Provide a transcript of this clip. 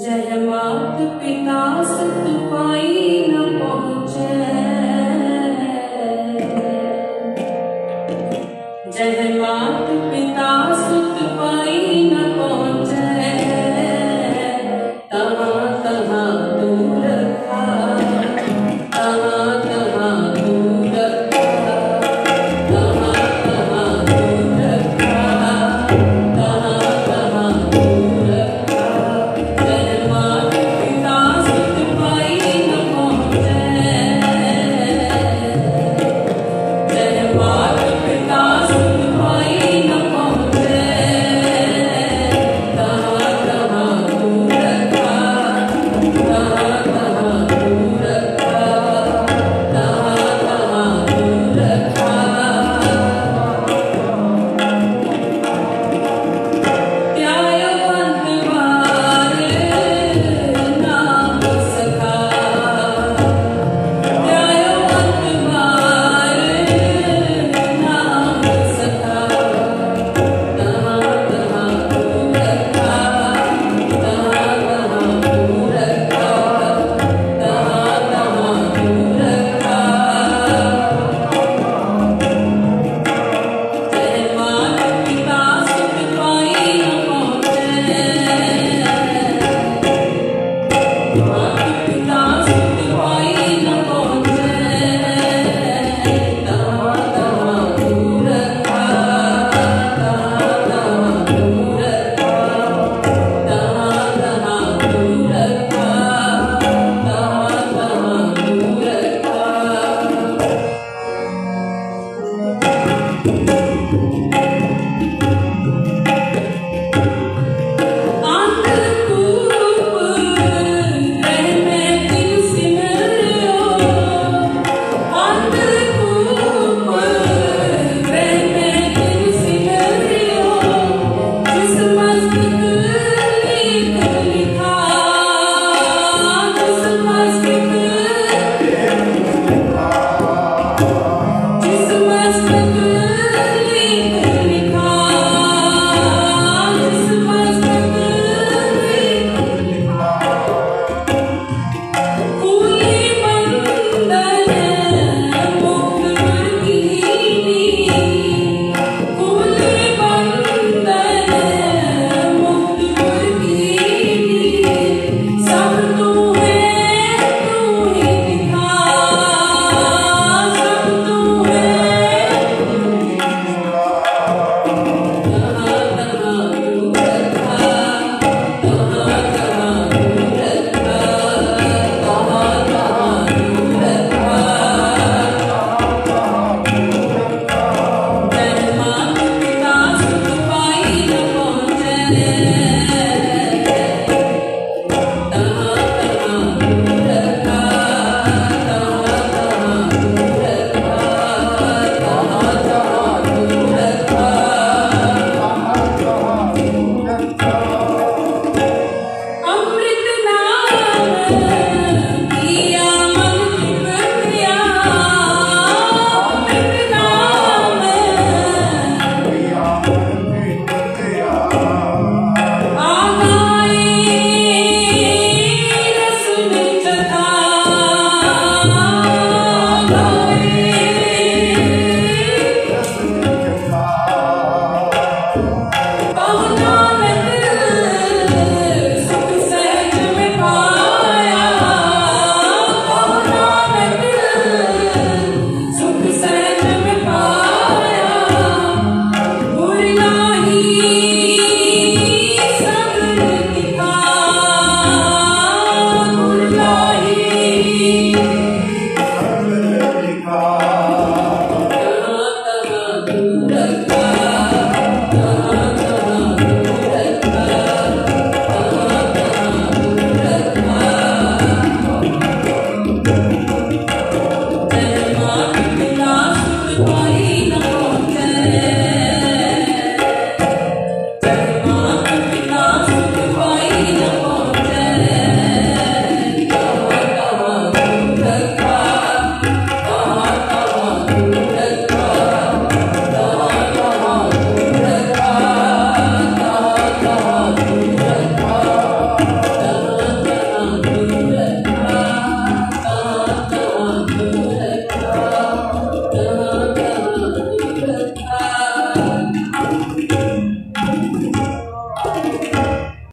जय मात पिता सत पाई न पहुँचे। जय मात पिता